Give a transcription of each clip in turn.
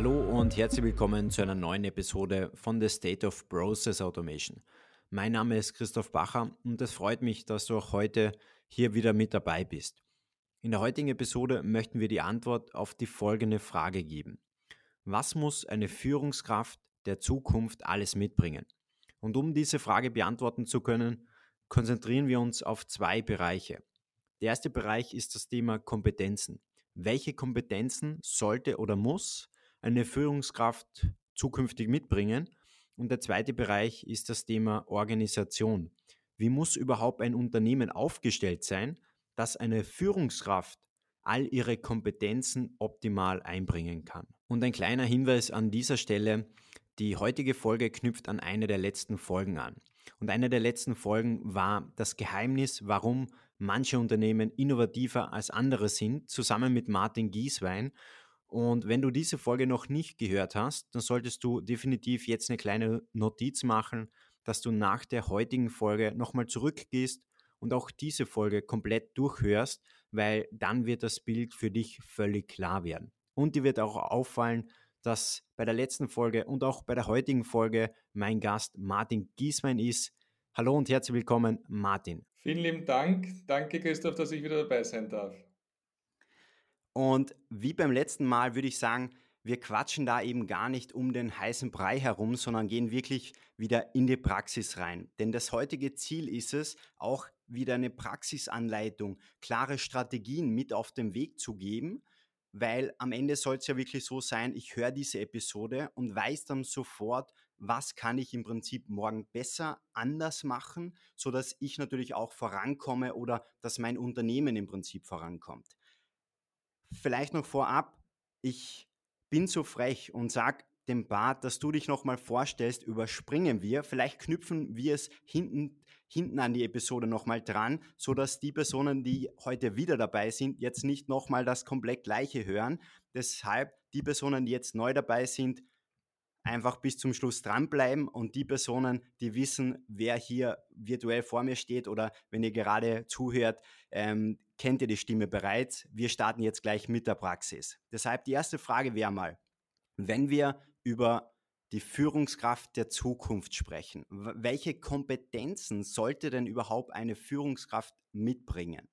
Hallo und herzlich willkommen zu einer neuen Episode von The State of Process Automation. Mein Name ist Christoph Bacher und es freut mich, dass du auch heute hier wieder mit dabei bist. In der heutigen Episode möchten wir die Antwort auf die folgende Frage geben. Was muss eine Führungskraft der Zukunft alles mitbringen? Und um diese Frage beantworten zu können, konzentrieren wir uns auf zwei Bereiche. Der erste Bereich ist das Thema Kompetenzen. Welche Kompetenzen sollte oder muss eine Führungskraft zukünftig mitbringen? Und der zweite Bereich ist das Thema Organisation. Wie muss überhaupt ein Unternehmen aufgestellt sein, dass eine Führungskraft all ihre Kompetenzen optimal einbringen kann. Und ein kleiner Hinweis an dieser Stelle, die heutige Folge knüpft an eine der letzten Folgen an. Und eine der letzten Folgen war das Geheimnis, warum manche Unternehmen innovativer als andere sind, zusammen mit Martin Gieswein. Und wenn du diese Folge noch nicht gehört hast, dann solltest du definitiv jetzt eine kleine Notiz machen, dass du nach der heutigen Folge nochmal zurückgehst und auch diese Folge komplett durchhörst, weil dann wird das Bild für dich völlig klar werden. Und dir wird auch auffallen, dass bei der letzten Folge und auch bei der heutigen Folge mein Gast Martin Gieswein ist. Hallo und herzlich willkommen, Martin. Vielen lieben Dank. Danke, Christoph, dass ich wieder dabei sein darf. Und wie beim letzten Mal würde ich sagen, wir quatschen da eben gar nicht um den heißen Brei herum, sondern gehen wirklich wieder in die Praxis rein. Denn das heutige Ziel ist es, auch wieder eine Praxisanleitung, klare Strategien mit auf den Weg zu geben, weil am Ende soll es ja wirklich so sein, ich höre diese Episode und weiß dann sofort, was kann ich im Prinzip morgen besser, anders machen, sodass ich natürlich auch vorankomme oder dass mein Unternehmen im Prinzip vorankommt. Vielleicht noch vorab, ich bin so frech und sage dem Bart, dass du dich nochmal vorstellst, überspringen wir. Vielleicht knüpfen wir es hinten, hinten an die Episode nochmal dran, sodass die Personen, die heute wieder dabei sind, jetzt nicht nochmal das komplett gleiche hören. Deshalb die Personen, die jetzt neu dabei sind, einfach bis zum Schluss dranbleiben und die Personen, die wissen, wer hier virtuell vor mir steht oder wenn ihr gerade zuhört, ähm, kennt ihr die Stimme bereits. Wir starten jetzt gleich mit der Praxis. Deshalb die erste Frage wäre mal, wenn wir über die Führungskraft der Zukunft sprechen, welche Kompetenzen sollte denn überhaupt eine Führungskraft mitbringen?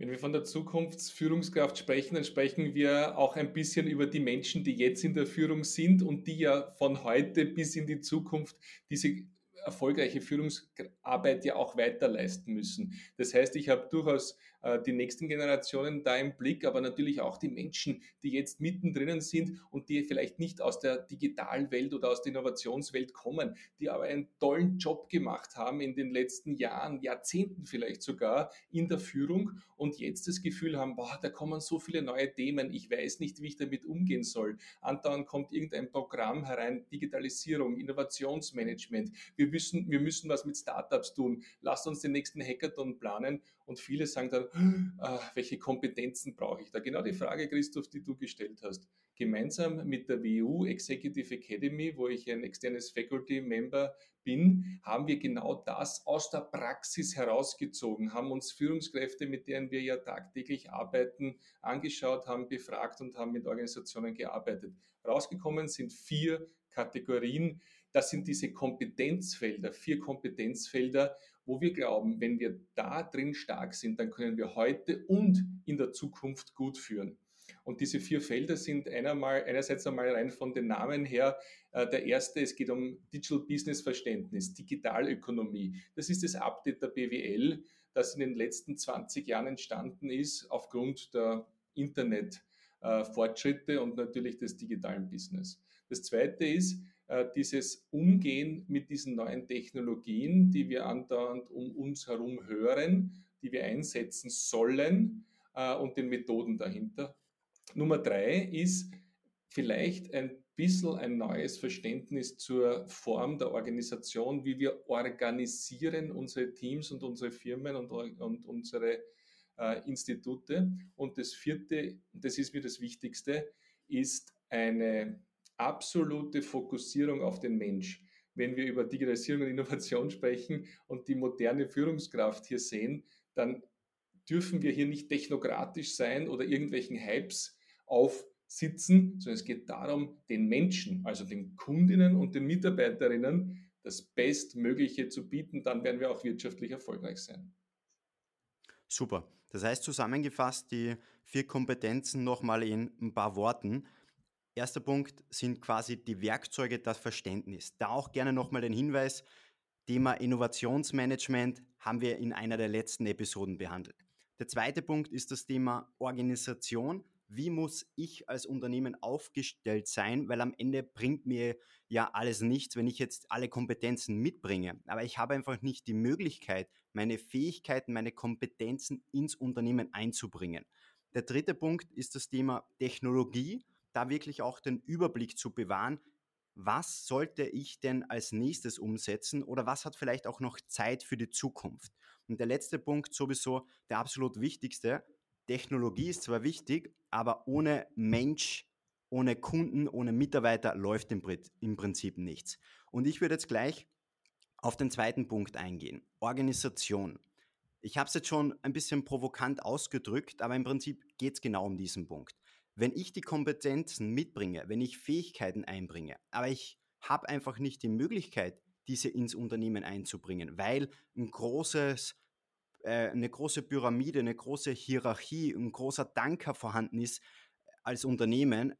Wenn wir von der Zukunftsführungskraft sprechen, dann sprechen wir auch ein bisschen über die Menschen, die jetzt in der Führung sind und die ja von heute bis in die Zukunft diese erfolgreiche Führungsarbeit ja auch weiter leisten müssen. Das heißt, ich habe durchaus die nächsten Generationen da im Blick, aber natürlich auch die Menschen, die jetzt mittendrin sind und die vielleicht nicht aus der Digitalwelt oder aus der Innovationswelt kommen, die aber einen tollen Job gemacht haben in den letzten Jahren, Jahrzehnten vielleicht sogar in der Führung und jetzt das Gefühl haben, boah, da kommen so viele neue Themen, ich weiß nicht, wie ich damit umgehen soll. Andauernd kommt irgendein Programm herein, Digitalisierung, Innovationsmanagement. Wir müssen, wir müssen was mit Startups tun. Lasst uns den nächsten Hackathon planen und viele sagen dann, äh, welche Kompetenzen brauche ich da? Genau die Frage, Christoph, die du gestellt hast. Gemeinsam mit der WU Executive Academy, wo ich ein externes Faculty Member bin, haben wir genau das aus der Praxis herausgezogen, haben uns Führungskräfte, mit denen wir ja tagtäglich arbeiten, angeschaut, haben befragt und haben mit Organisationen gearbeitet. Rausgekommen sind vier Kategorien. Das sind diese Kompetenzfelder, vier Kompetenzfelder, wo wir glauben, wenn wir da drin stark sind, dann können wir heute und in der Zukunft gut führen. Und diese vier Felder sind einmal, einerseits einmal rein von den Namen her. Äh, der erste, es geht um Digital Business Verständnis, Digitalökonomie. Das ist das Update der BWL, das in den letzten 20 Jahren entstanden ist aufgrund der Internetfortschritte äh, und natürlich des digitalen Business. Das zweite ist dieses Umgehen mit diesen neuen Technologien, die wir andauernd um uns herum hören, die wir einsetzen sollen äh, und den Methoden dahinter. Nummer drei ist vielleicht ein bisschen ein neues Verständnis zur Form der Organisation, wie wir organisieren unsere Teams und unsere Firmen und, und unsere äh, Institute. Und das vierte, das ist mir das Wichtigste, ist eine absolute Fokussierung auf den Mensch. Wenn wir über Digitalisierung und Innovation sprechen und die moderne Führungskraft hier sehen, dann dürfen wir hier nicht technokratisch sein oder irgendwelchen Hypes auf sitzen, sondern es geht darum, den Menschen, also den Kundinnen und den Mitarbeiterinnen, das Bestmögliche zu bieten. Dann werden wir auch wirtschaftlich erfolgreich sein. Super. Das heißt zusammengefasst die vier Kompetenzen nochmal in ein paar Worten. Erster Punkt sind quasi die Werkzeuge, das Verständnis. Da auch gerne nochmal den Hinweis, Thema Innovationsmanagement haben wir in einer der letzten Episoden behandelt. Der zweite Punkt ist das Thema Organisation. Wie muss ich als Unternehmen aufgestellt sein? Weil am Ende bringt mir ja alles nichts, wenn ich jetzt alle Kompetenzen mitbringe. Aber ich habe einfach nicht die Möglichkeit, meine Fähigkeiten, meine Kompetenzen ins Unternehmen einzubringen. Der dritte Punkt ist das Thema Technologie, da wirklich auch den Überblick zu bewahren. Was sollte ich denn als nächstes umsetzen oder was hat vielleicht auch noch Zeit für die Zukunft? Und der letzte Punkt sowieso der absolut wichtigste. Technologie ist zwar wichtig, aber ohne Mensch, ohne Kunden, ohne Mitarbeiter läuft im Prinzip nichts. Und ich würde jetzt gleich auf den zweiten Punkt eingehen. Organisation. Ich habe es jetzt schon ein bisschen provokant ausgedrückt, aber im Prinzip geht es genau um diesen Punkt. Wenn ich die Kompetenzen mitbringe, wenn ich Fähigkeiten einbringe, aber ich habe einfach nicht die Möglichkeit, diese ins Unternehmen einzubringen, weil ein großes, äh, eine große Pyramide, eine große Hierarchie, ein großer Danker vorhanden ist als Unternehmen,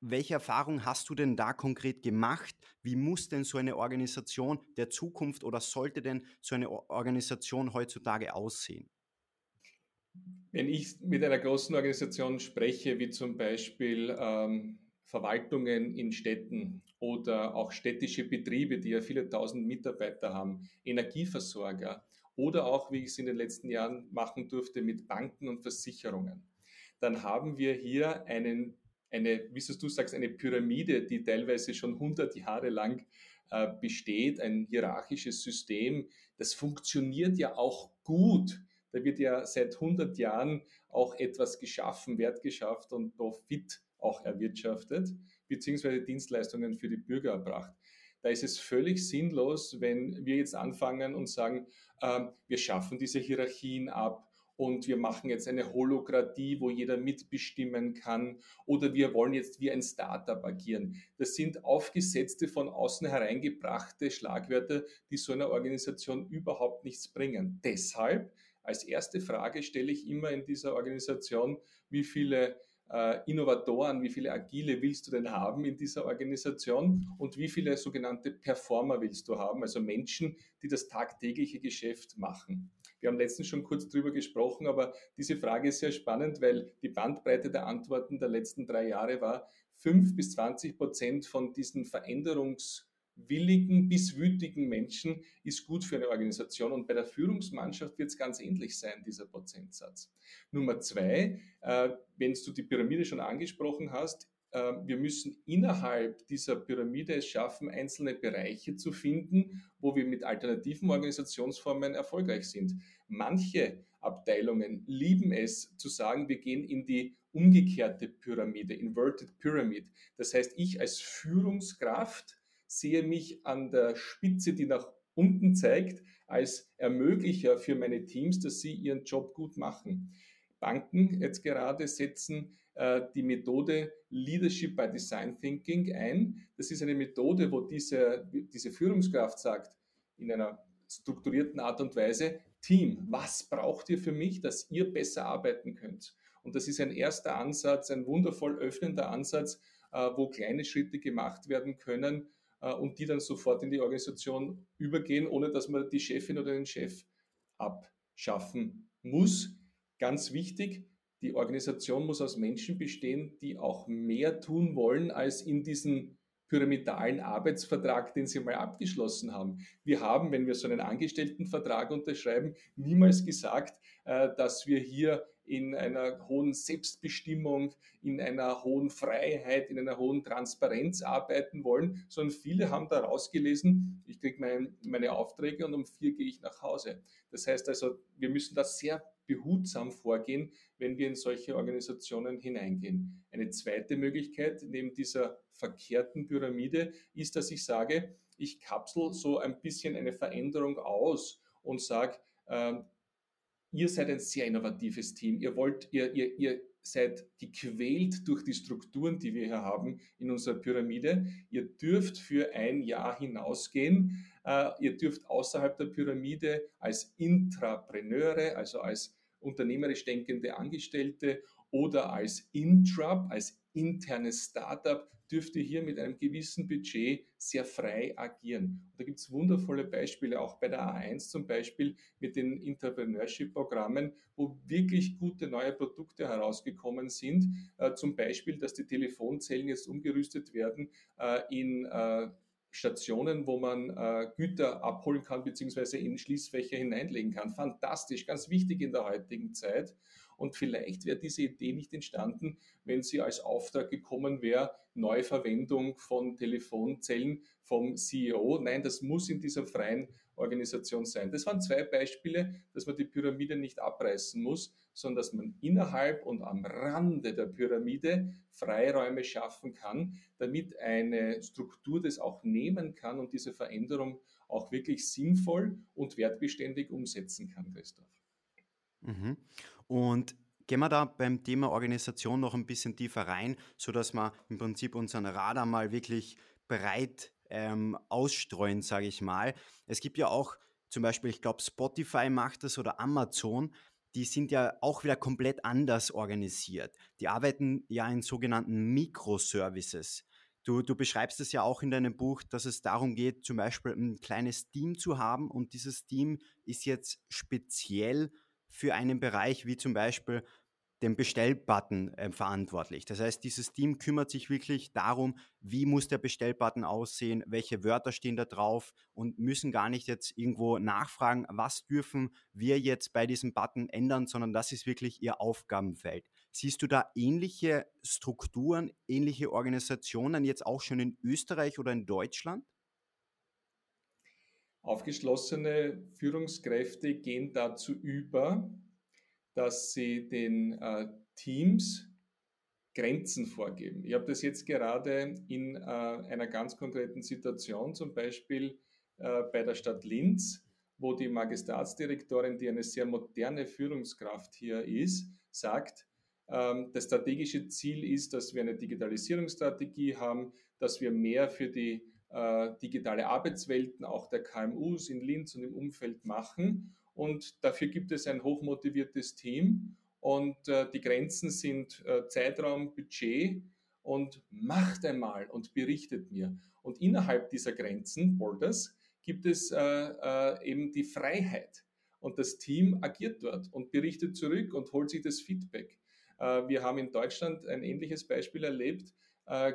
welche Erfahrung hast du denn da konkret gemacht? Wie muss denn so eine Organisation der Zukunft oder sollte denn so eine Organisation heutzutage aussehen? Wenn ich mit einer großen Organisation spreche, wie zum Beispiel ähm, Verwaltungen in Städten oder auch städtische Betriebe, die ja viele tausend Mitarbeiter haben, Energieversorger oder auch, wie ich es in den letzten Jahren machen durfte, mit Banken und Versicherungen, dann haben wir hier einen eine, wie du sagst, eine Pyramide, die teilweise schon 100 Jahre lang äh, besteht, ein hierarchisches System. Das funktioniert ja auch gut. Da wird ja seit 100 Jahren auch etwas geschaffen, Wert geschafft und Profit auch erwirtschaftet, beziehungsweise Dienstleistungen für die Bürger erbracht. Da ist es völlig sinnlos, wenn wir jetzt anfangen und sagen, äh, wir schaffen diese Hierarchien ab und wir machen jetzt eine Holokratie, wo jeder mitbestimmen kann oder wir wollen jetzt wie ein Startup agieren. Das sind aufgesetzte, von außen hereingebrachte Schlagwörter, die so einer Organisation überhaupt nichts bringen. Deshalb als erste Frage stelle ich immer in dieser Organisation, wie viele äh, Innovatoren, wie viele Agile willst du denn haben in dieser Organisation und wie viele sogenannte Performer willst du haben, also Menschen, die das tagtägliche Geschäft machen. Wir haben letztens schon kurz drüber gesprochen, aber diese Frage ist sehr spannend, weil die Bandbreite der Antworten der letzten drei Jahre war, fünf bis zwanzig Prozent von diesen veränderungswilligen bis wütigen Menschen ist gut für eine Organisation. Und bei der Führungsmannschaft wird es ganz ähnlich sein, dieser Prozentsatz. Nummer zwei, äh, wenn du die Pyramide schon angesprochen hast, ähm, wir müssen innerhalb dieser Pyramide es schaffen, einzelne Bereiche zu finden, wo wir mit alternativen Organisationsformen erfolgreich sind. Manche Abteilungen lieben es zu sagen, wir gehen in die umgekehrte Pyramide, Inverted Pyramid. Das heißt, ich als Führungskraft sehe mich an der Spitze, die nach unten zeigt, als Ermöglicher für meine Teams, dass sie ihren Job gut machen. Banken jetzt gerade setzen äh, die Methode Leadership by Design Thinking ein. Das ist eine Methode, wo diese, diese Führungskraft sagt, in einer strukturierten Art und Weise, Team, was braucht ihr für mich, dass ihr besser arbeiten könnt? Und das ist ein erster Ansatz, ein wundervoll öffnender Ansatz, äh, wo kleine Schritte gemacht werden können und die dann sofort in die Organisation übergehen, ohne dass man die Chefin oder den Chef abschaffen muss. Ganz wichtig, die Organisation muss aus Menschen bestehen, die auch mehr tun wollen, als in diesen pyramidalen Arbeitsvertrag, den sie mal abgeschlossen haben. Wir haben, wenn wir so einen Angestelltenvertrag unterschreiben, niemals gesagt, äh, dass wir hier in einer hohen Selbstbestimmung, in einer hohen Freiheit, in einer hohen Transparenz arbeiten wollen, sondern viele haben da rausgelesen, ich kriege mein, meine Aufträge und um vier gehe ich nach Hause. Das heißt also, wir müssen da sehr behutsam vorgehen, wenn wir in solche Organisationen hineingehen. Eine zweite Möglichkeit neben dieser verkehrten Pyramide ist, dass ich sage, ich kapsel so ein bisschen eine Veränderung aus und sage, äh, ihr seid ein sehr innovatives Team. Ihr wollt, ihr, ihr, ihr seid gequält durch die Strukturen, die wir hier haben in unserer Pyramide. Ihr dürft für ein Jahr hinausgehen. Äh, ihr dürft außerhalb der Pyramide als Intrapreneure, also als unternehmerisch denkende Angestellte oder als Intrap, als internes Startup dürft ihr hier mit einem gewissen Budget sehr frei agieren. Und da gibt es wundervolle Beispiele, auch bei der A1 zum Beispiel mit den Entrepreneurship-Programmen, wo wirklich gute neue Produkte herausgekommen sind. Äh, zum Beispiel, dass die Telefonzellen jetzt umgerüstet werden äh, in äh, Stationen, wo man äh, Güter abholen kann bzw. in Schließfächer hineinlegen kann. Fantastisch, ganz wichtig in der heutigen Zeit. Und vielleicht wäre diese Idee nicht entstanden, wenn sie als Auftrag gekommen wäre, Neuverwendung von Telefonzellen vom CEO. Nein, das muss in dieser freien Organisation sein. Das waren zwei Beispiele, dass man die Pyramide nicht abreißen muss, sondern dass man innerhalb und am Rande der Pyramide Freiräume schaffen kann, damit eine Struktur das auch nehmen kann und diese Veränderung auch wirklich sinnvoll und wertbeständig umsetzen kann, Christoph. Mhm. Und gehen wir da beim Thema Organisation noch ein bisschen tiefer rein, sodass wir im Prinzip unseren Radar mal wirklich breit ähm, ausstreuen, sage ich mal. Es gibt ja auch zum Beispiel, ich glaube, Spotify macht das oder Amazon, die sind ja auch wieder komplett anders organisiert. Die arbeiten ja in sogenannten Microservices. Du, du beschreibst es ja auch in deinem Buch, dass es darum geht, zum Beispiel ein kleines Team zu haben und dieses Team ist jetzt speziell für einen Bereich wie zum Beispiel den Bestellbutton äh, verantwortlich. Das heißt, dieses Team kümmert sich wirklich darum, wie muss der Bestellbutton aussehen, welche Wörter stehen da drauf und müssen gar nicht jetzt irgendwo nachfragen, was dürfen wir jetzt bei diesem Button ändern, sondern das ist wirklich ihr Aufgabenfeld. Siehst du da ähnliche Strukturen, ähnliche Organisationen jetzt auch schon in Österreich oder in Deutschland? Aufgeschlossene Führungskräfte gehen dazu über, dass sie den äh, Teams Grenzen vorgeben. Ich habe das jetzt gerade in äh, einer ganz konkreten Situation, zum Beispiel äh, bei der Stadt Linz, wo die Magistratsdirektorin, die eine sehr moderne Führungskraft hier ist, sagt, ähm, das strategische Ziel ist, dass wir eine Digitalisierungsstrategie haben, dass wir mehr für die äh, digitale Arbeitswelten auch der KMUs in Linz und im Umfeld machen. Und dafür gibt es ein hochmotiviertes Team. Und äh, die Grenzen sind äh, Zeitraum, Budget und macht einmal und berichtet mir. Und innerhalb dieser Grenzen, Borders, gibt es äh, äh, eben die Freiheit. Und das Team agiert dort und berichtet zurück und holt sich das Feedback. Äh, wir haben in Deutschland ein ähnliches Beispiel erlebt,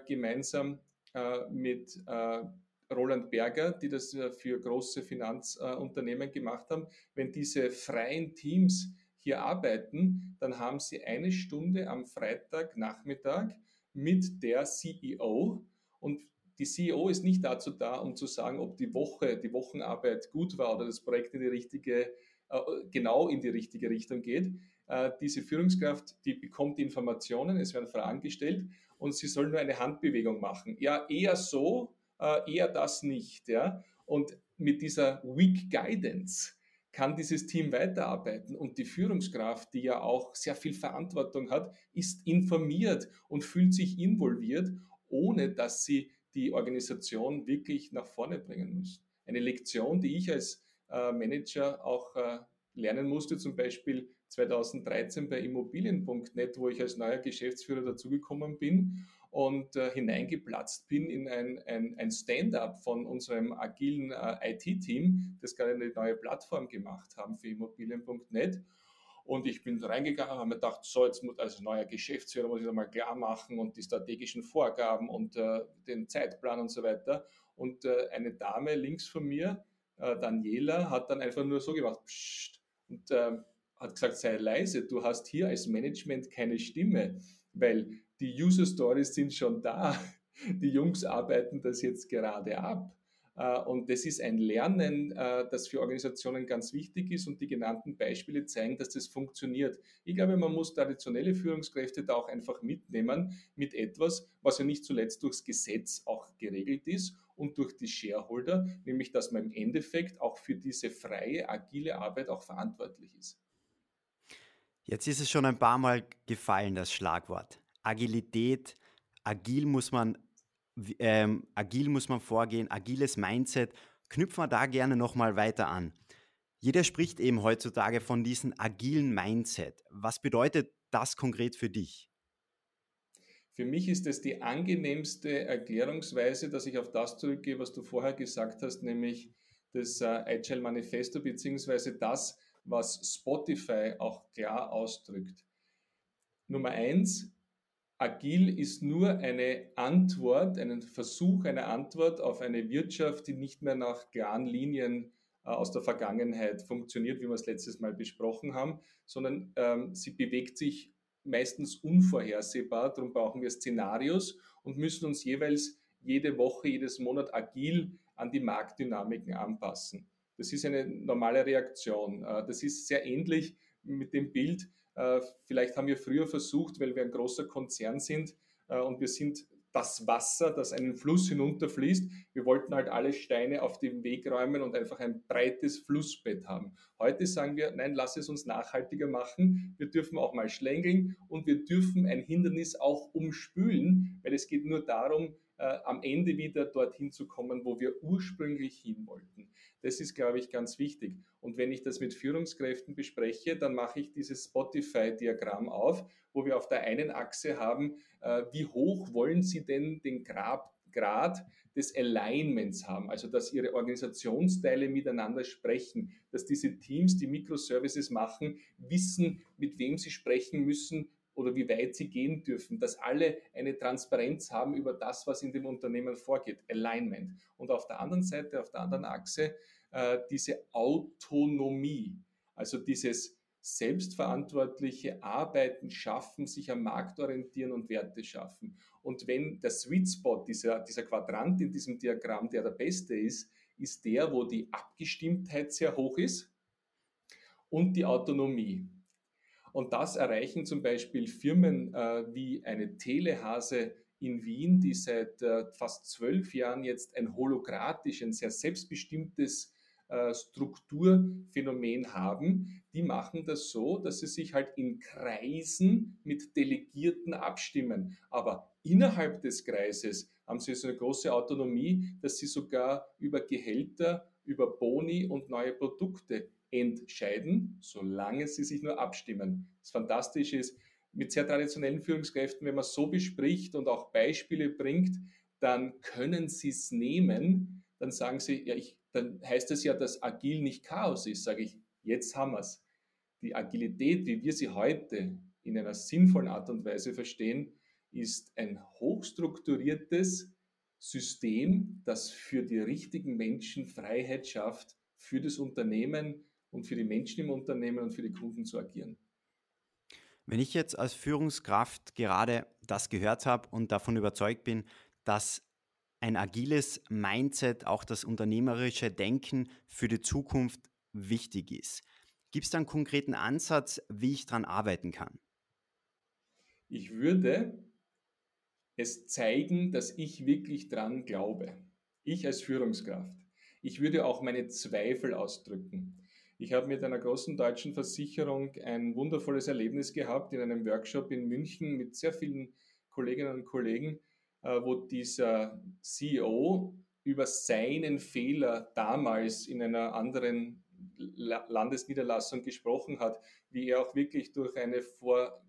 gemeinsam mit äh, Roland Berger, die das äh, für große Finanzunternehmen gemacht haben. Wenn diese freien Teams hier arbeiten, dann haben sie eine Stunde am Freitagnachmittag mit der CEO und die CEO ist nicht dazu da, um zu sagen, ob die Woche, die Wochenarbeit gut war oder das Projekt in die richtige, genau in die richtige Richtung geht. Diese Führungskraft, die bekommt Informationen, es werden Fragen gestellt und sie soll nur eine Handbewegung machen. Ja, eher so, äh, eher das nicht. Ja? Und mit dieser Weak Guidance kann dieses Team weiterarbeiten und die Führungskraft, die ja auch sehr viel Verantwortung hat, ist informiert und fühlt sich involviert, ohne dass sie die Organisation wirklich nach vorne bringen muss. Eine Lektion, die ich als äh, Manager auch äh, lernen musste, zum Beispiel 2013 bei Immobilien.net, wo ich als neuer Geschäftsführer dazugekommen bin und äh, hineingeplatzt bin in ein, ein, ein Stand-up von unserem agilen IT-Team, das gerade eine neue Plattform gemacht haben für Immobilien.net. Und ich bin reingegangen, habe mir gedacht, so, jetzt muss als neuer Geschäftsführer muss ich das mal klar machen und die strategischen Vorgaben und äh, den Zeitplan und so weiter. Und eine Dame links von mir, äh, Daniela, hat dann einfach nur so gemacht, Psst, und äh, hat gesagt, sei leise, du hast hier als Management keine Stimme, weil die User Stories sind schon da. Die Jungs arbeiten das jetzt gerade ab. Äh, und das ist ein Lernen, äh, das für Organisationen ganz wichtig ist und die genannten Beispiele zeigen, dass das funktioniert. Ich glaube, man muss traditionelle Führungskräfte da auch einfach mitnehmen mit etwas, was ja nicht zuletzt durchs Gesetz auch geregelt ist und durch die Shareholder, nämlich dass man im Endeffekt auch für diese freie, agile Arbeit auch verantwortlich ist. Jetzt ist es schon ein paar Mal gefallen, das Schlagwort. Agilität, agil muss man, ähm, agil muss man vorgehen, agiles Mindset. Knüpfen wir da gerne nochmal weiter an. Jeder spricht eben heutzutage von diesem agilen Mindset. Was bedeutet das konkret für dich? Für mich ist es die angenehmste Erklärungsweise, dass ich auf das zurückgehe, was du vorher gesagt hast, nämlich das äh, Agile Manifesto beziehungsweise das, was Spotify auch klar ausdrückt. Nummer eins, agil ist nur eine Antwort, einen Versuch, eine Antwort auf eine Wirtschaft, die nicht mehr nach klaren Linien äh, aus der Vergangenheit funktioniert, wie wir es letztes Mal besprochen haben, sondern ähm, sie bewegt sich meistens unvorhersehbar. Darum brauchen wir Szenarios und müssen uns jeweils jede Woche, jedes Monat agil an die Marktdynamiken anpassen. Das ist eine normale Reaktion. Äh, das ist sehr ähnlich mit dem Bild. Äh, vielleicht haben wir früher versucht, weil wir ein großer Konzern sind und wir sind das Wasser, das einen Fluss hinunterfließt. Wir wollten halt alle Steine auf dem Weg räumen und einfach ein breites Flussbett haben. Heute sagen wir, nein, lass es uns nachhaltiger machen. Wir dürfen auch mal schlängeln und wir dürfen ein Hindernis auch umspülen, weil es geht nur darum, äh, am Ende wieder dorthin zu kommen, wo wir ursprünglich hin wollten. Das ist, glaube ich, ganz wichtig. Und wenn ich das mit Führungskräften bespreche, dann mache ich dieses Spotify-Diagramm auf, wo wir auf der einen Achse haben, äh, wie hoch wollen Sie denn den Grab, Grad des Alignments haben, also dass ihre Organisationsteile miteinander sprechen, dass diese Teams, die Microservices machen, wissen, mit wem sie sprechen müssen, oder wie weit sie gehen dürfen, dass alle eine Transparenz haben über das, was in dem Unternehmen vorgeht, Alignment. Und auf der anderen Seite, auf der anderen Achse, äh, diese Autonomie, also dieses selbstverantwortliche Arbeiten, Schaffen, sich am Markt orientieren und Werte schaffen. Und wenn der Sweet Spot, dieser, dieser Quadrant in diesem Diagramm, der der beste ist, ist der, wo die Abgestimmtheit sehr hoch ist und die Autonomie. Und das erreichen zum Beispiel Firmen äh, wie eine Telehase in Wien, die seit äh, fast zwölf Jahren jetzt ein hologratisch, ein sehr selbstbestimmtes äh, Strukturphänomen haben, die machen das so, dass sie sich halt in Kreisen mit Delegierten abstimmen. Aber innerhalb des Kreises haben sie so eine große Autonomie, dass sie sogar über Gehälter, über Boni und neue Produkte entscheiden, solange sie sich nur abstimmen. Das Fantastische ist, mit sehr traditionellen Führungskräften, wenn man so bespricht und auch Beispiele bringt, dann können sie es nehmen, dann sagen sie, ja, ich, dann heißt es ja, dass agil nicht Chaos ist. Sage ich, jetzt haben wir es. Die Agilität, wie wir sie heute in einer sinnvollen Art und Weise verstehen, ist ein hochstrukturiertes System, das für die richtigen Menschen Freiheit schafft, für das Unternehmen, und für die Menschen im Unternehmen und für die Kunden zu agieren. Wenn ich jetzt als Führungskraft gerade das gehört habe und davon überzeugt bin, dass ein agiles Mindset, auch das unternehmerische Denken für die Zukunft wichtig ist. Gibt es da einen konkreten Ansatz, wie ich daran arbeiten kann? Ich würde es zeigen, dass ich wirklich dran glaube. Ich als Führungskraft. Ich würde auch meine Zweifel ausdrücken. Ich habe mit einer großen deutschen Versicherung ein wundervolles Erlebnis gehabt in einem Workshop in München mit sehr vielen Kolleginnen und Kollegen, äh, wo dieser CEO über seinen Fehler damals in einer anderen Landesniederlassung gesprochen hat, wie er auch wirklich durch eine vor,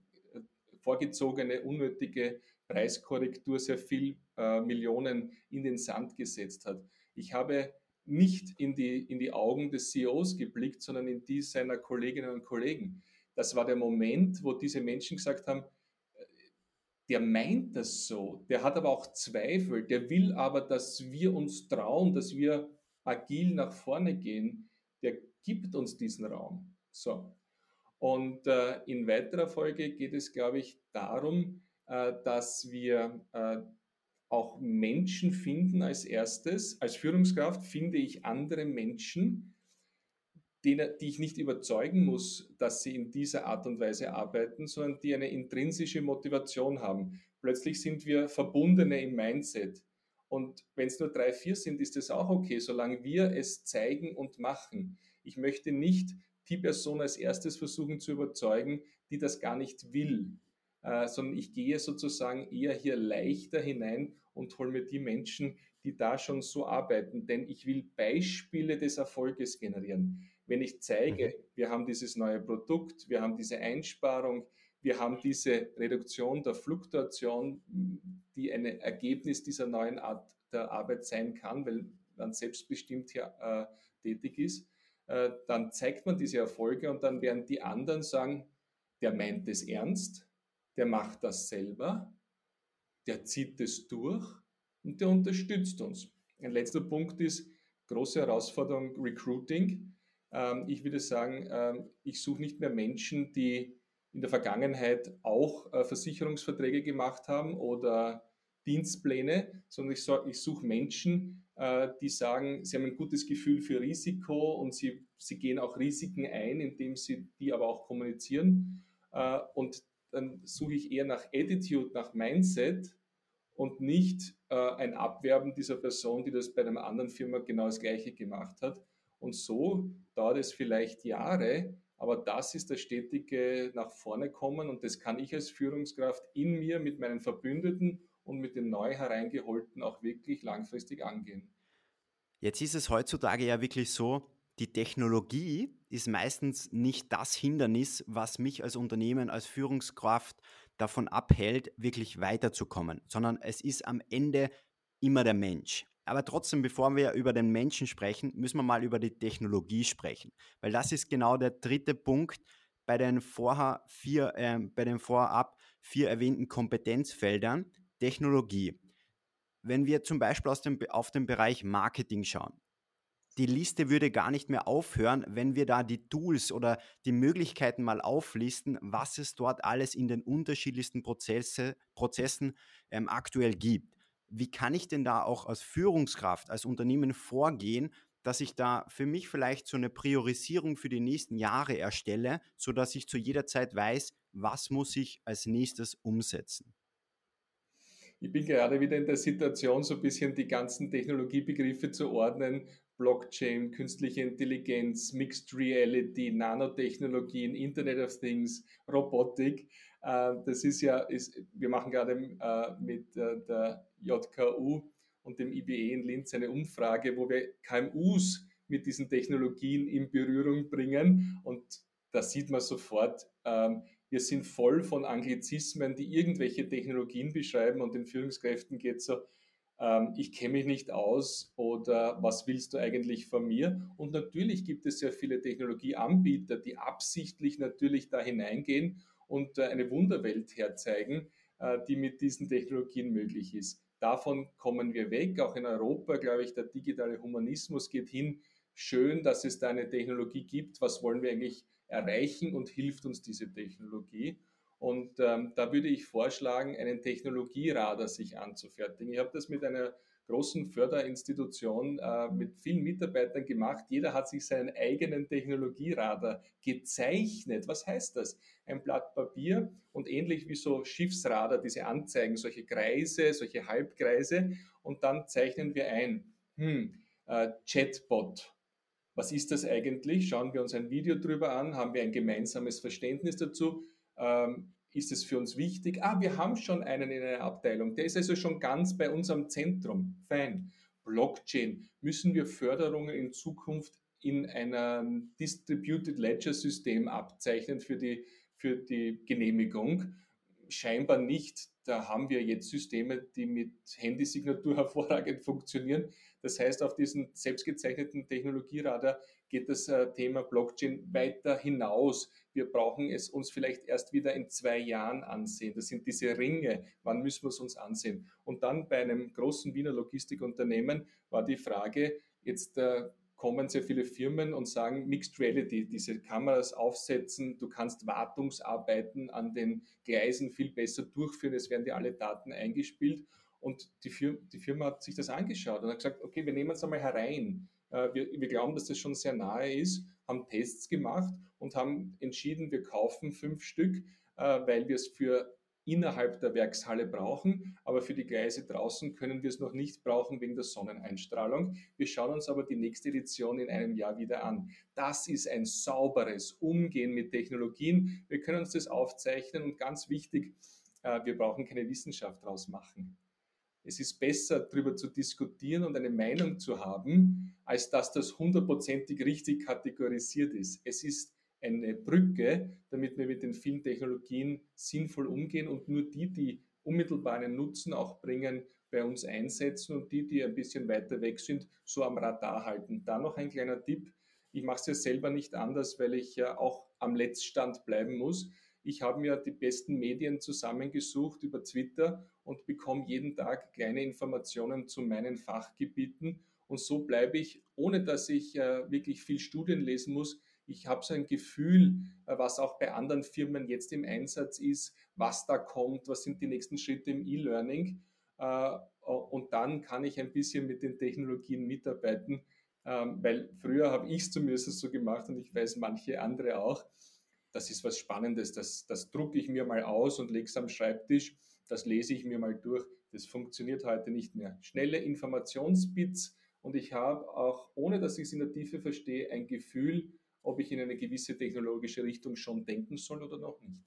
vorgezogene, unnötige Preiskorrektur sehr viel äh, Millionen in den Sand gesetzt hat. Ich habe nicht in die, in die Augen des CEOs geblickt, sondern in die seiner Kolleginnen und Kollegen. Das war der Moment, wo diese Menschen gesagt haben, äh, der meint das so, der hat aber auch Zweifel, der will aber, dass wir uns trauen, dass wir agil nach vorne gehen, der gibt uns diesen Raum. So. Und äh, in weiterer Folge geht es, glaube ich, darum, äh, dass wir äh, auch Menschen finden als erstes. Als Führungskraft finde ich andere Menschen, die, die ich nicht überzeugen muss, dass sie in dieser Art und Weise arbeiten, sondern die eine intrinsische Motivation haben. Plötzlich sind wir Verbundene im Mindset. Und wenn es nur drei, vier sind, ist das auch okay, solange wir es zeigen und machen. Ich möchte nicht die Person als erstes versuchen zu überzeugen, die das gar nicht will, äh, sondern ich gehe sozusagen eher hier leichter hinein und hole mir die Menschen, die da schon so arbeiten, denn ich will Beispiele des Erfolges generieren. Wenn ich zeige, mhm. wir haben dieses neue Produkt, wir haben diese Einsparung, wir haben diese Reduktion der Fluktuation, die ein Ergebnis dieser neuen Art der Arbeit sein kann, weil man selbstbestimmt hier äh, tätig ist, äh, dann zeigt man diese Erfolge und dann werden die anderen sagen, der meint es ernst, der macht das selber, der zieht es durch und der unterstützt uns. Ein letzter Punkt ist, große Herausforderung Recruiting. Ähm, ich würde sagen, ähm, ich suche nicht mehr Menschen, die in der Vergangenheit auch äh, Versicherungsverträge gemacht haben oder Dienstpläne, sondern ich, suche Menschen, äh, die sagen, sie haben ein gutes Gefühl für Risiko und sie, sie gehen auch Risiken ein, indem sie die aber auch kommunizieren. Äh, und dann suche ich eher nach Attitude, nach Mindset und nicht äh, ein Abwerben dieser Person, die das bei einer anderen Firma genau das Gleiche gemacht hat. Und so dauert es vielleicht Jahre, aber das ist das stetige nach vorne kommen und das kann ich als Führungskraft in mir mit meinen Verbündeten und mit den neu hereingeholten auch wirklich langfristig angehen. Jetzt ist es heutzutage ja wirklich so, die Technologie ist meistens nicht das Hindernis, was mich als Unternehmen, als Führungskraft davon abhält, wirklich weiterzukommen, sondern es ist am Ende immer der Mensch. Aber trotzdem, bevor wir über den Menschen sprechen, müssen wir mal über die Technologie sprechen, weil das ist genau der dritte Punkt bei den vorher vier, äh, bei den vorab vier erwähnten Kompetenzfeldern, Technologie. Wenn wir zum Beispiel aus dem, auf den Bereich Marketing schauen, die Liste würde gar nicht mehr aufhören, wenn wir da die Tools oder die Möglichkeiten mal auflisten, was es dort alles in den unterschiedlichsten Prozesse, Prozessen ähm, aktuell gibt. Wie kann ich denn da auch als Führungskraft, als Unternehmen vorgehen, dass ich da für mich vielleicht so eine Priorisierung für die nächsten Jahre erstelle, sodass ich zu jeder Zeit weiß, was muss ich als nächstes umsetzen? Ich bin gerade wieder in der Situation, so ein bisschen die ganzen Technologiebegriffe zu ordnen. Blockchain, künstliche Intelligenz, Mixed Reality, Nanotechnologien, Internet of Things, Robotik. Äh, das ist ja, ist, wir machen gerade äh, mit äh, der JKU und dem IBE in Linz eine Umfrage, wo wir KMUs mit diesen Technologien in Berührung bringen. Und da sieht man sofort, ähm, wir sind voll von Anglizismen, die irgendwelche Technologien beschreiben und den Führungskräften geht so, ähm, ich kenne mich nicht aus oder was willst du eigentlich von mir? Und natürlich gibt es sehr viele Technologieanbieter, die absichtlich natürlich da hineingehen und äh, eine Wunderwelt herzeigen, äh, die mit diesen Technologien möglich ist. Davon kommen wir weg. Auch in Europa, glaube ich, der digitale Humanismus geht hin. Schön, dass es da eine Technologie gibt. Was wollen wir eigentlich erreichen und hilft uns diese Technologie. Und ähm, da würde ich vorschlagen, einen Technologieradar sich anzufertigen. Ich habe das mit einer großen Förderinstitution äh, mit vielen Mitarbeitern gemacht. Jeder hat sich seinen eigenen Technologieradar gezeichnet. Was heißt das? Ein Blatt Papier und ähnlich wie so Schiffsradar, diese Anzeigen, solche Kreise, solche Halbkreise. Und dann zeichnen wir ein, hm, äh, Chatbot, was ist das eigentlich? Schauen wir uns ein Video drüber an, haben wir ein gemeinsames Verständnis dazu. Ähm, ist es für uns wichtig? Ah, wir haben schon einen in einer Abteilung. Der ist also schon ganz bei unserem Zentrum. Fein. Blockchain. Müssen wir Förderungen in Zukunft in einem Distributed Ledger System abzeichnen für die, für die Genehmigung? Scheinbar nicht. Da haben wir jetzt Systeme, die mit Handysignatur hervorragend funktionieren. Das heißt, auf diesen selbstgezeichneten Technologieradar geht das äh, Thema Blockchain weiter hinaus. Wir brauchen es uns vielleicht erst wieder in zwei Jahren ansehen. Das sind diese Ringe. Wann müssen wir es uns ansehen? Und dann bei einem großen Wiener Logistikunternehmen war die Frage, jetzt äh, kommen sehr viele Firmen und sagen Mixed Reality, diese Kameras aufsetzen, du kannst Wartungsarbeiten an den Gleisen viel besser durchführen, es werden dir alle Daten eingespielt und die Firma, die Firma hat sich das angeschaut und hat gesagt, okay, wir nehmen es einmal herein. Äh, wir, wir glauben, dass das schon sehr nahe ist, haben Tests gemacht und haben entschieden, wir kaufen fünf Stück, äh, weil wir es für innerhalb der Werkshalle brauchen, aber für die Gleise draußen können wir es noch nicht brauchen wegen der Sonneneinstrahlung. Wir schauen uns aber die nächste Edition in einem Jahr wieder an. Das ist ein sauberes Umgehen mit Technologien. Wir können uns das aufzeichnen und ganz wichtig, äh, wir brauchen keine Wissenschaft daraus machen. Es ist besser, darüber zu diskutieren und eine Meinung zu haben, als dass das hundertprozentig richtig kategorisiert ist. Es ist eine Brücke, damit wir mit den vielen Technologien sinnvoll umgehen und nur die, die unmittelbar einen Nutzen auch bringen, bei uns einsetzen und die, die ein bisschen weiter weg sind, so am Radar halten. Da noch ein kleiner Tipp. Ich mache es ja selber nicht anders, weil ich ja auch am Letztstand bleiben muss. Ich habe mir die besten Medien zusammengesucht über Twitter und bekomme jeden Tag kleine Informationen zu meinen Fachgebieten. Und so bleibe ich, ohne dass ich äh, wirklich viel Studien lesen muss, ich habe so ein Gefühl, äh, was auch bei anderen Firmen jetzt im Einsatz ist, was da kommt, was sind die nächsten Schritte im E-Learning. Äh, und dann kann ich ein bisschen mit den Technologien mitarbeiten, ähm, weil früher habe ich es zumindest so gemacht und ich weiß manche andere auch. Das ist was Spannendes, das, das drucke ich mir mal aus und lege es am Schreibtisch, das lese ich mir mal durch. Das funktioniert heute nicht mehr. Schnelle Informationsbits und ich habe auch, ohne dass ich es in der Tiefe verstehe, ein Gefühl, ob ich in eine gewisse technologische Richtung schon denken soll oder noch nicht.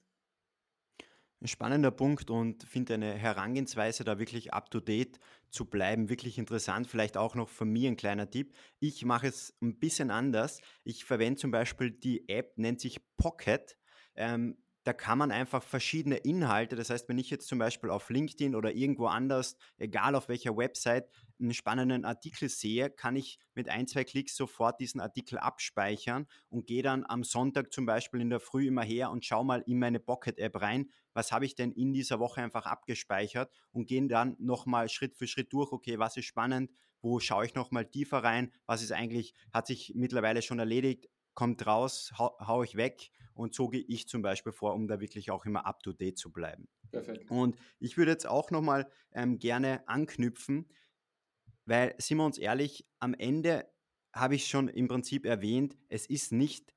Ein spannender Punkt und finde eine Herangehensweise, da wirklich up-to-date zu bleiben, wirklich interessant. Vielleicht auch noch von mir ein kleiner Tipp. Ich mache es ein bisschen anders. Ich verwende zum Beispiel die App, nennt sich Pocket. Ähm, da kann man einfach verschiedene Inhalte, das heißt, wenn ich jetzt zum Beispiel auf LinkedIn oder irgendwo anders, egal auf welcher Website, einen spannenden Artikel sehe, kann ich mit ein, zwei Klicks sofort diesen Artikel abspeichern und gehe dann am Sonntag zum Beispiel in der Früh immer her und schaue mal in meine Pocket-App rein, was habe ich denn in dieser Woche einfach abgespeichert und gehe dann nochmal Schritt für Schritt durch, okay, was ist spannend, wo schaue ich nochmal tiefer rein, was ist eigentlich, hat sich mittlerweile schon erledigt, kommt raus, hau, hau ich weg und so gehe ich zum Beispiel vor, um da wirklich auch immer up to date zu bleiben. Perfekt. Und ich würde jetzt auch nochmal ähm, gerne anknüpfen, weil, sind wir uns ehrlich, am Ende habe ich schon im Prinzip erwähnt, es ist nicht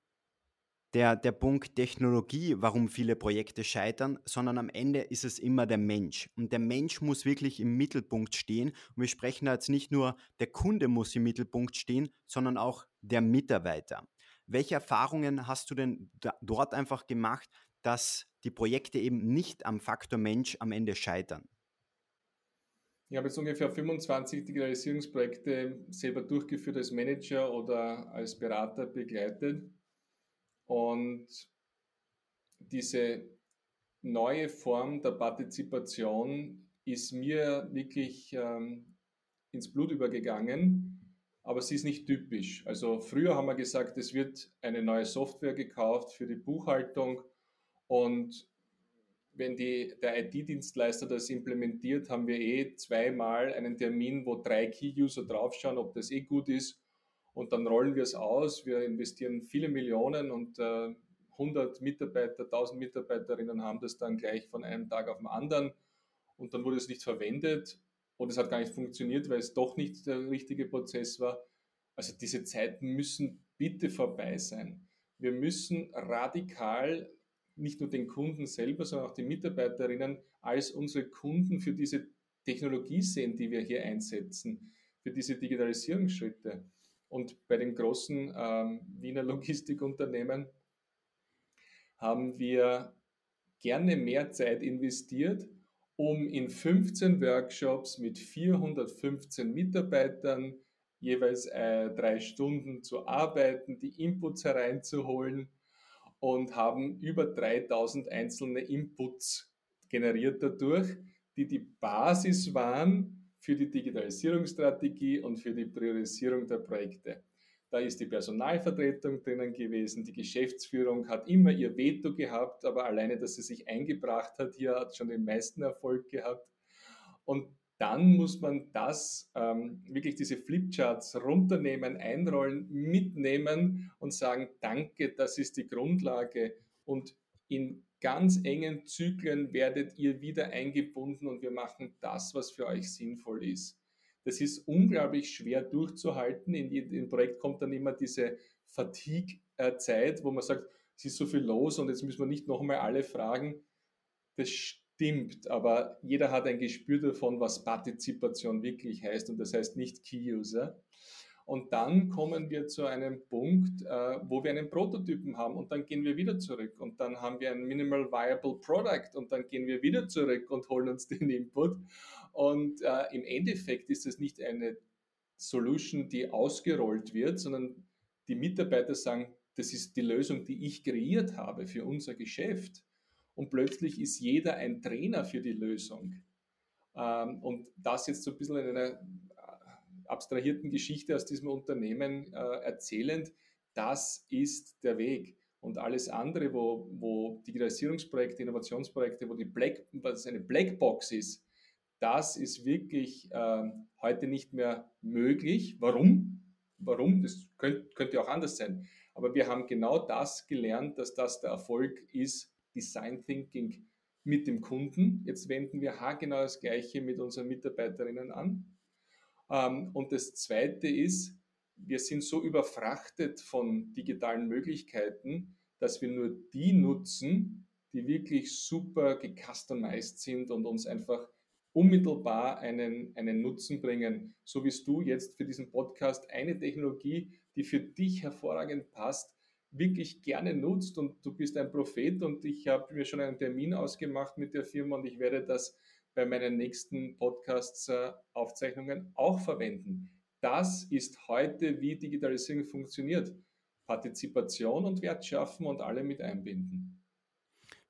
der, der Punkt Technologie, warum viele Projekte scheitern, sondern am Ende ist es immer der Mensch. Und der Mensch muss wirklich im Mittelpunkt stehen. Und wir sprechen da jetzt nicht nur, der Kunde muss im Mittelpunkt stehen, sondern auch der Mitarbeiter. Welche Erfahrungen hast du denn dort einfach gemacht, dass die Projekte eben nicht am Faktor Mensch am Ende scheitern? Ich habe jetzt ungefähr 25 Digitalisierungsprojekte selber durchgeführt als Manager oder als Berater begleitet. Und diese neue Form der Partizipation ist mir wirklich ähm, ins Blut übergegangen aber sie ist nicht typisch. Also früher haben wir gesagt, es wird eine neue Software gekauft für die Buchhaltung und wenn die, der IT-Dienstleister das implementiert, haben wir eh zweimal einen Termin, wo drei Key-User draufschauen, ob das eh gut ist. Und dann rollen wir es aus. Wir investieren viele Millionen und äh, 100 Mitarbeiter, 1000 Mitarbeiterinnen haben das dann gleich von einem Tag auf den anderen. Und dann wurde es nicht verwendet und es hat gar nicht funktioniert, weil es doch nicht der richtige Prozess war. Also diese Zeiten müssen bitte vorbei sein. Wir müssen radikal nicht nur den Kunden selber, sondern auch die Mitarbeiterinnen als unsere Kunden für diese Technologie sehen, die wir hier einsetzen, für diese Digitalisierungsschritte. Und bei den großen ähm, Wiener Logistikunternehmen haben wir gerne mehr Zeit investiert, um in 15 Workshops mit 415 Mitarbeitern jeweils äh, drei Stunden zu arbeiten, die Inputs hereinzuholen und haben über 3000 einzelne Inputs generiert dadurch, die die Basis waren für die Digitalisierungsstrategie und für die Priorisierung der Projekte. Da ist die Personalvertretung drinnen gewesen, die Geschäftsführung hat immer ihr Veto gehabt, aber alleine, dass sie sich eingebracht hat, hier hat schon den meisten Erfolg gehabt. Und dann muss man das, ähm, wirklich diese Flipcharts runternehmen, einrollen, mitnehmen und sagen, danke, das ist die Grundlage. Und in ganz engen Zyklen werdet ihr wieder eingebunden und wir machen das, was für euch sinnvoll ist. Das ist unglaublich schwer durchzuhalten. In dem Projekt kommt dann immer diese Fatigue-Zeit, wo man sagt, es ist so viel los und jetzt müssen wir nicht noch einmal alle fragen. Das stimmt, aber jeder hat ein Gespür davon, was Partizipation wirklich heißt und das heißt nicht Key-User. Und dann kommen wir zu einem Punkt, äh, wo wir einen Prototypen haben und dann gehen wir wieder zurück und dann haben wir ein Minimal Viable Product und dann gehen wir wieder zurück und holen uns den Input. Und äh, im Endeffekt ist es nicht eine Solution, die ausgerollt wird, sondern die Mitarbeiter sagen, das ist die Lösung, die ich kreiert habe für unser Geschäft. Und plötzlich ist jeder ein Trainer für die Lösung. Ähm, und das jetzt so ein bisschen in einer abstrahierten Geschichte aus diesem Unternehmen äh, erzählend, das ist der Weg. Und alles andere, wo, wo Digitalisierungsprojekte, Innovationsprojekte, wo die Black, was eine Blackbox ist, das ist wirklich äh, heute nicht mehr möglich. Warum? Warum? Das könnte, könnte auch anders sein. Aber wir haben genau das gelernt, dass das der Erfolg ist, Design Thinking mit dem Kunden. Jetzt wenden wir haargenau das Gleiche mit unseren Mitarbeiterinnen an. Ähm, und das Zweite ist, wir sind so überfrachtet von digitalen Möglichkeiten, dass wir nur die nutzen, die wirklich super gecustomized sind und uns einfach unmittelbar einen, einen Nutzen bringen. So wie du jetzt für diesen Podcast eine Technologie, die für dich hervorragend passt, wirklich gerne nutzt und du bist ein Prophet und ich habe mir schon einen Termin ausgemacht mit der Firma und ich werde das bei meinen nächsten Podcasts-Aufzeichnungen äh, auch verwenden. Das ist heute, wie Digitalisierung funktioniert. Partizipation und Wert schaffen und alle mit einbinden.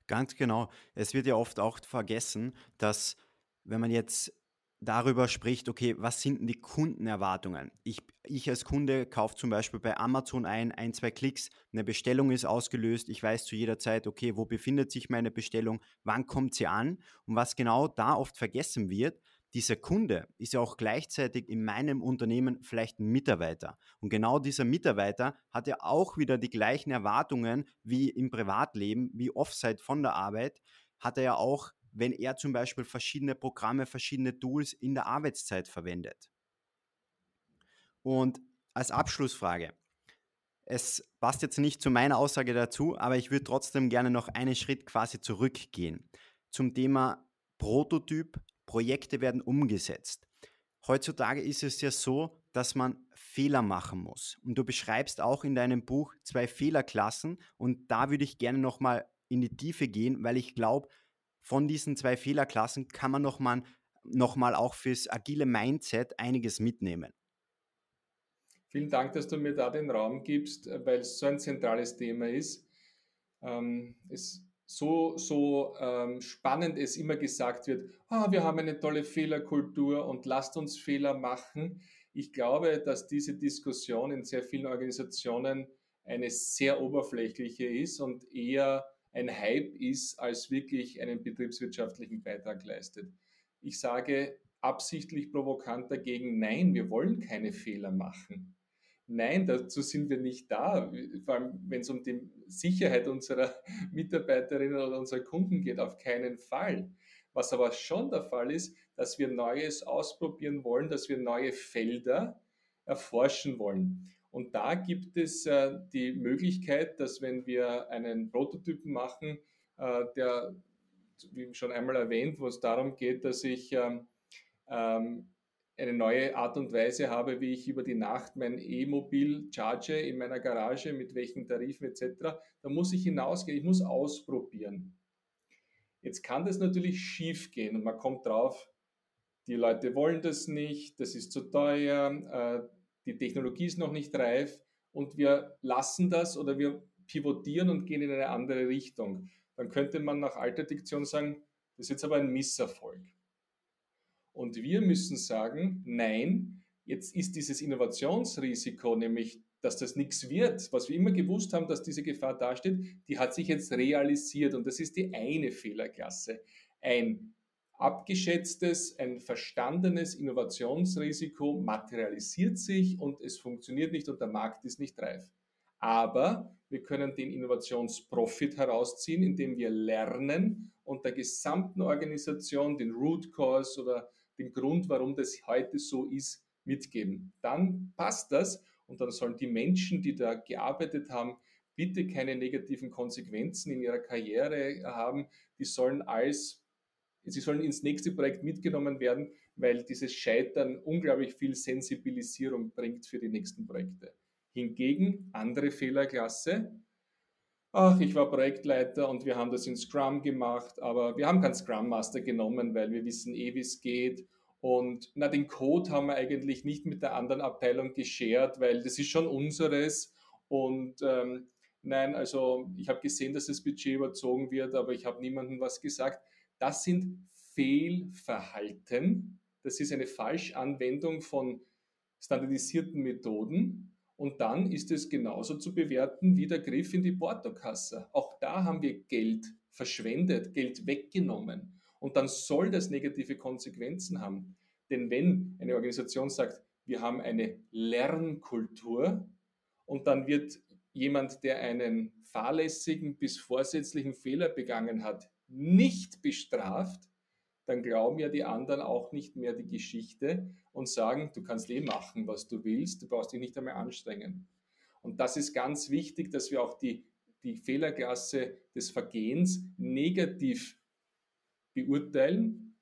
Ganz genau. Es wird ja oft auch vergessen, dass wenn man jetzt darüber spricht, okay, was sind denn die Kundenerwartungen? Ich, ich als Kunde kaufe zum Beispiel bei Amazon ein, ein, zwei Klicks, eine Bestellung ist ausgelöst, ich weiß zu jeder Zeit, okay, wo befindet sich meine Bestellung, wann kommt sie an und was genau da oft vergessen wird, dieser Kunde ist ja auch gleichzeitig in meinem Unternehmen vielleicht ein Mitarbeiter. Und genau dieser Mitarbeiter hat ja auch wieder die gleichen Erwartungen wie im Privatleben, wie Offsite von der Arbeit, hat er ja auch wenn er zum Beispiel verschiedene Programme, verschiedene Tools in der Arbeitszeit verwendet. Und als Abschlussfrage, es passt jetzt nicht zu meiner Aussage dazu, aber ich würde trotzdem gerne noch einen Schritt quasi zurückgehen zum Thema Prototyp. Projekte werden umgesetzt. Heutzutage ist es ja so, dass man Fehler machen muss. Und du beschreibst auch in deinem Buch zwei Fehlerklassen und da würde ich gerne nochmal in die Tiefe gehen, weil ich glaube, von diesen zwei Fehlerklassen kann man nochmal noch mal auch fürs agile Mindset einiges mitnehmen. Vielen Dank, dass du mir da den Raum gibst, äh, weil es so ein zentrales Thema ist. Ähm, es so, so ähm, spannend es immer gesagt wird, ah, wir haben eine tolle Fehlerkultur und lasst uns Fehler machen. Ich glaube, dass diese Diskussion in sehr vielen Organisationen eine sehr oberflächliche ist und eher ein Hype ist, als wirklich einen betriebswirtschaftlichen Beitrag leistet. Ich sage absichtlich provokant dagegen, nein, wir wollen keine Fehler machen. Nein, dazu sind wir nicht da. Vor allem, wenn es um die Sicherheit unserer Mitarbeiterinnen oder unserer Kunden geht, auf keinen Fall. Was aber schon der Fall ist, dass wir Neues ausprobieren wollen, dass wir neue Felder erforschen wollen. Und da gibt es äh, die Möglichkeit, dass wenn wir einen Prototypen machen, äh, der, wie schon einmal erwähnt, wo es darum geht, dass ich ähm, ähm, eine neue Art und Weise habe, wie ich über die Nacht mein E-Mobil charge in meiner Garage, mit welchen Tarifen etc., da muss ich hinausgehen, ich muss ausprobieren. Jetzt kann das natürlich schief gehen und man kommt drauf, die Leute wollen das nicht, das ist zu teuer, äh, die Technologie ist noch nicht reif und wir lassen das oder wir pivotieren und gehen in eine andere Richtung. Dann könnte man nach alter Diktion sagen, das ist jetzt aber ein Misserfolg. Und wir müssen sagen, nein, jetzt ist dieses Innovationsrisiko, nämlich dass das nichts wird, was wir immer gewusst haben, dass diese Gefahr dasteht, die hat sich jetzt realisiert und das ist die eine Fehlerklasse. Ein abgeschätztes, ein verstandenes Innovationsrisiko materialisiert sich und es funktioniert nicht und der Markt ist nicht reif. Aber wir können den Innovationsprofit herausziehen, indem wir lernen und der gesamten Organisation den Root Cause oder den Grund, warum das heute so ist, mitgeben. Dann passt das und dann sollen die Menschen, die da gearbeitet haben, bitte keine negativen Konsequenzen in ihrer Karriere haben. Die sollen als Sie sollen ins nächste Projekt mitgenommen werden, weil dieses Scheitern unglaublich viel Sensibilisierung bringt für die nächsten Projekte. Hingegen andere Fehlerklasse. Ach, ich war Projektleiter und wir haben das in Scrum gemacht, aber wir haben keinen Scrum Master genommen, weil wir wissen eh, wie es geht. Und na, den Code haben wir eigentlich nicht mit der anderen Abteilung geshared, weil das ist schon unseres. Und ähm, nein, also ich habe gesehen, dass das Budget überzogen wird, aber ich habe niemandem was gesagt. Das sind Fehlverhalten. Das ist eine Falschanwendung von standardisierten Methoden. Und dann ist es genauso zu bewerten wie der Griff in die Portokasse. Auch da haben wir Geld verschwendet, Geld weggenommen. Und dann soll das negative Konsequenzen haben. Denn wenn eine Organisation sagt, wir haben eine Lernkultur und dann wird jemand, der einen fahrlässigen bis vorsätzlichen Fehler begangen hat, nicht bestraft, dann glauben ja die anderen auch nicht mehr die Geschichte und sagen, du kannst eh machen, was du willst, du brauchst dich nicht einmal anstrengen. Und das ist ganz wichtig, dass wir auch die, die Fehlerklasse des Vergehens negativ beurteilen.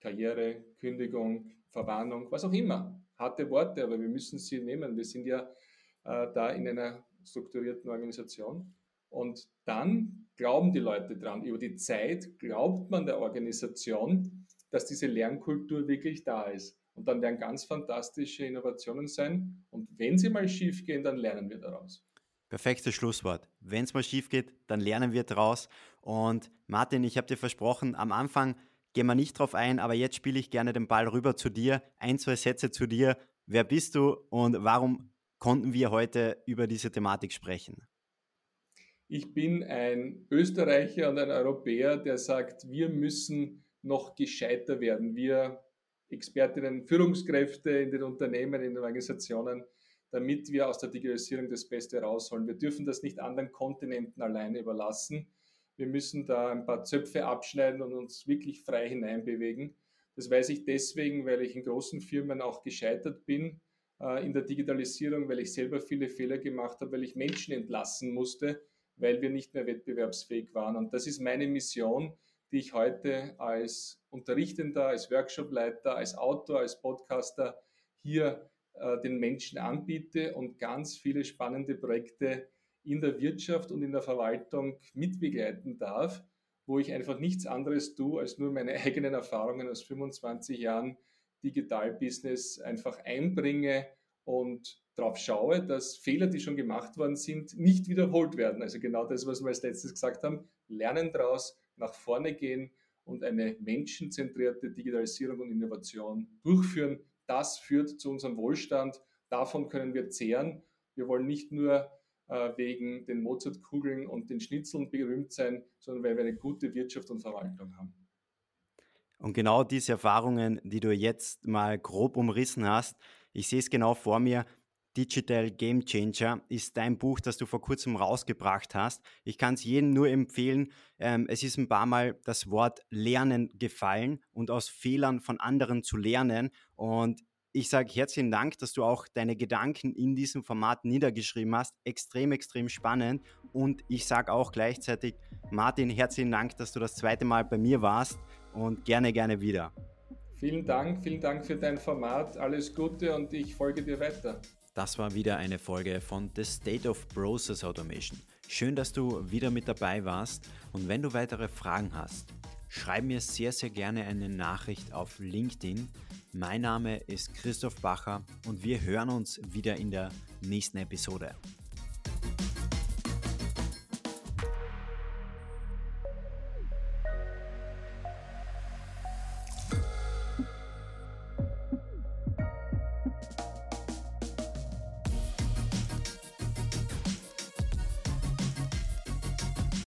Karriere, Kündigung, Verwarnung, was auch immer. Harte Worte, aber wir müssen sie nehmen. Wir sind ja äh, da in einer strukturierten Organisation. Und dann glauben die Leute dran. Über die Zeit glaubt man der Organisation, dass diese Lernkultur wirklich da ist. Und dann werden ganz fantastische Innovationen sein. Und wenn sie mal schief gehen, dann lernen wir daraus. Perfektes Schlusswort. Wenn es mal schief geht, dann lernen wir daraus. Und Martin, ich habe dir versprochen, am Anfang gehen wir nicht drauf ein, aber jetzt spiele ich gerne den Ball rüber zu dir. Ein, zwei Sätze zu dir. Wer bist du und warum konnten wir heute über diese Thematik sprechen? Ich bin ein Österreicher und ein Europäer, der sagt, wir müssen noch gescheiter werden. Wir Expertinnen, Führungskräfte in den Unternehmen, in den Organisationen, damit wir aus der Digitalisierung das Beste rausholen. Wir dürfen das nicht anderen Kontinenten alleine überlassen. Wir müssen da ein paar Zöpfe abschneiden und uns wirklich frei hineinbewegen. Das weiß ich deswegen, weil ich in großen Firmen auch gescheitert bin äh, in der Digitalisierung, weil ich selber viele Fehler gemacht habe, weil ich Menschen entlassen musste, weil wir nicht mehr wettbewerbsfähig waren. Und das ist meine Mission, die ich heute als Unterrichtender, als Workshopleiter, als Autor, als Podcaster hier äh, den Menschen anbiete und ganz viele spannende Projekte in der Wirtschaft und in der Verwaltung mitbegleiten darf, wo ich einfach nichts anderes tue, als nur meine eigenen Erfahrungen aus 25 Jahren Digital-Business einfach einbringe und darauf schaue, dass Fehler, die schon gemacht worden sind, nicht wiederholt werden. Also genau das, was wir als letztes gesagt haben, lernen daraus, nach vorne gehen und eine menschenzentrierte Digitalisierung und Innovation durchführen. Das führt zu unserem Wohlstand. Davon können wir zehren. Wir wollen nicht nur äh, wegen den Mozartkugeln und den Schnitzeln berühmt sein, sondern weil wir eine gute Wirtschaft und Verwaltung haben. Und genau diese Erfahrungen, die du jetzt mal grob umrissen hast, ich sehe es genau vor mir, Digital Game Changer ist dein Buch, das du vor kurzem rausgebracht hast. Ich kann es jedem nur empfehlen. Ähm, es ist ein paar Mal das Wort Lernen gefallen und aus Fehlern von anderen zu lernen. Und ich sage herzlichen Dank, dass du auch deine Gedanken in diesem Format niedergeschrieben hast. Extrem, extrem spannend. Und ich sage auch gleichzeitig, Martin, herzlichen Dank, dass du das zweite Mal bei mir warst und gerne, gerne wieder. Vielen Dank, vielen Dank für dein Format. Alles Gute und ich folge dir weiter. Das war wieder eine Folge von The State of Process Automation. Schön, dass du wieder mit dabei warst und wenn du weitere Fragen hast, schreib mir sehr, sehr gerne eine Nachricht auf LinkedIn. Mein Name ist Christoph Bacher und wir hören uns wieder in der nächsten Episode.